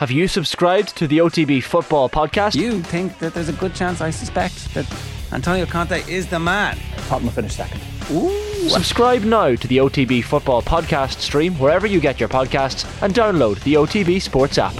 Have you subscribed to the OTB Football Podcast? You think that there's a good chance, I suspect, that Antonio Conte is the man. Tottenham will finish second. Ooh. Subscribe now to the OTB Football Podcast stream wherever you get your podcasts and download the OTB Sports app.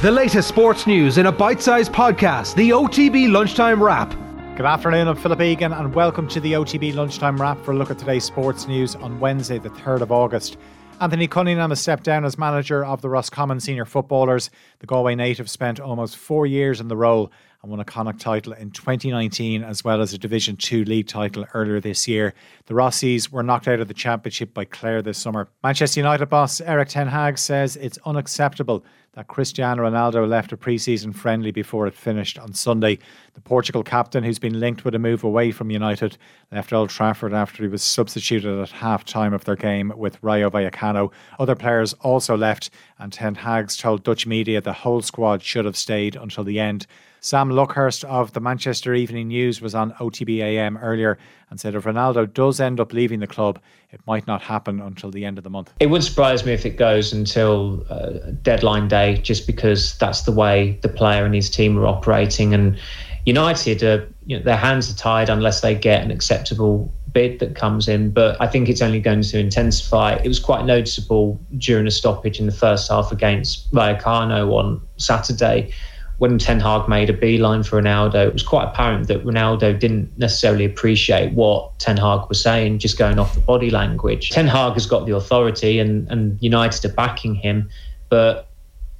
The latest sports news in a bite sized podcast, the OTB Lunchtime Wrap. Good afternoon, I'm Philip Egan, and welcome to the OTB Lunchtime Wrap for a look at today's sports news on Wednesday, the 3rd of August. Anthony Cunningham has stepped down as manager of the Roscommon senior footballers. The Galway native spent almost four years in the role and won a Connacht title in 2019 as well as a Division 2 league title earlier this year. The Rossies were knocked out of the championship by Clare this summer. Manchester United boss Erik Ten Hag says it's unacceptable that Cristiano Ronaldo left a pre-season friendly before it finished on Sunday. The Portugal captain, who's been linked with a move away from United, left Old Trafford after he was substituted at half time of their game with Rayo Vallecano. Other players also left, and Ten Hag's told Dutch media the whole squad should have stayed until the end. Sam Luckhurst of the Manchester Evening News was on OTBAM earlier and said if Ronaldo does end up leaving the club, it might not happen until the end of the month. It would surprise me if it goes until uh, deadline day, just because that's the way the player and his team are operating. And United, you know, their hands are tied unless they get an acceptable bid that comes in. But I think it's only going to intensify. It was quite noticeable during a stoppage in the first half against Vallecano on Saturday when Ten Hag made a beeline for Ronaldo, it was quite apparent that Ronaldo didn't necessarily appreciate what Ten Hag was saying, just going off the body language. Ten Hag has got the authority and, and United are backing him, but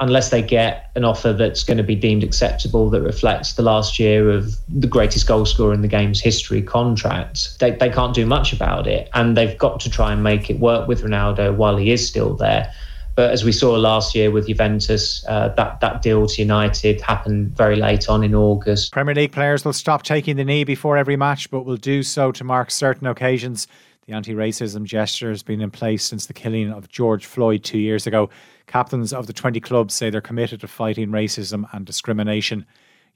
unless they get an offer that's going to be deemed acceptable that reflects the last year of the greatest goal scorer in the game's history contract, they, they can't do much about it. And they've got to try and make it work with Ronaldo while he is still there. But as we saw last year with Juventus, uh, that that deal to United happened very late on in August. Premier League players will stop taking the knee before every match, but will do so to mark certain occasions. The anti racism gesture has been in place since the killing of George Floyd two years ago. Captains of the 20 clubs say they're committed to fighting racism and discrimination.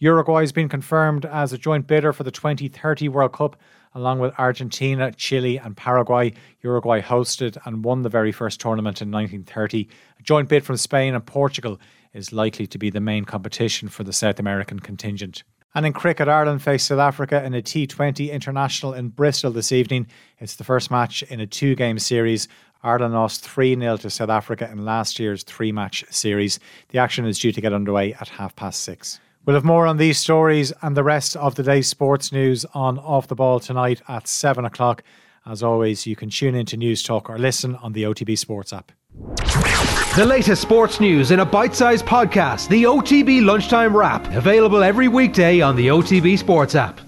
Uruguay has been confirmed as a joint bidder for the 2030 World Cup along with Argentina, Chile, and Paraguay. Uruguay hosted and won the very first tournament in 1930. A joint bid from Spain and Portugal is likely to be the main competition for the South American contingent. And in cricket, Ireland face South Africa in a T20 international in Bristol this evening. It's the first match in a two game series. Ireland lost 3 0 to South Africa in last year's three match series. The action is due to get underway at half past six. We'll have more on these stories and the rest of the day's sports news on Off the Ball tonight at 7 o'clock. As always, you can tune into Newstalk or listen on the OTB Sports app. The latest sports news in a bite sized podcast, the OTB Lunchtime Wrap, available every weekday on the OTB Sports app.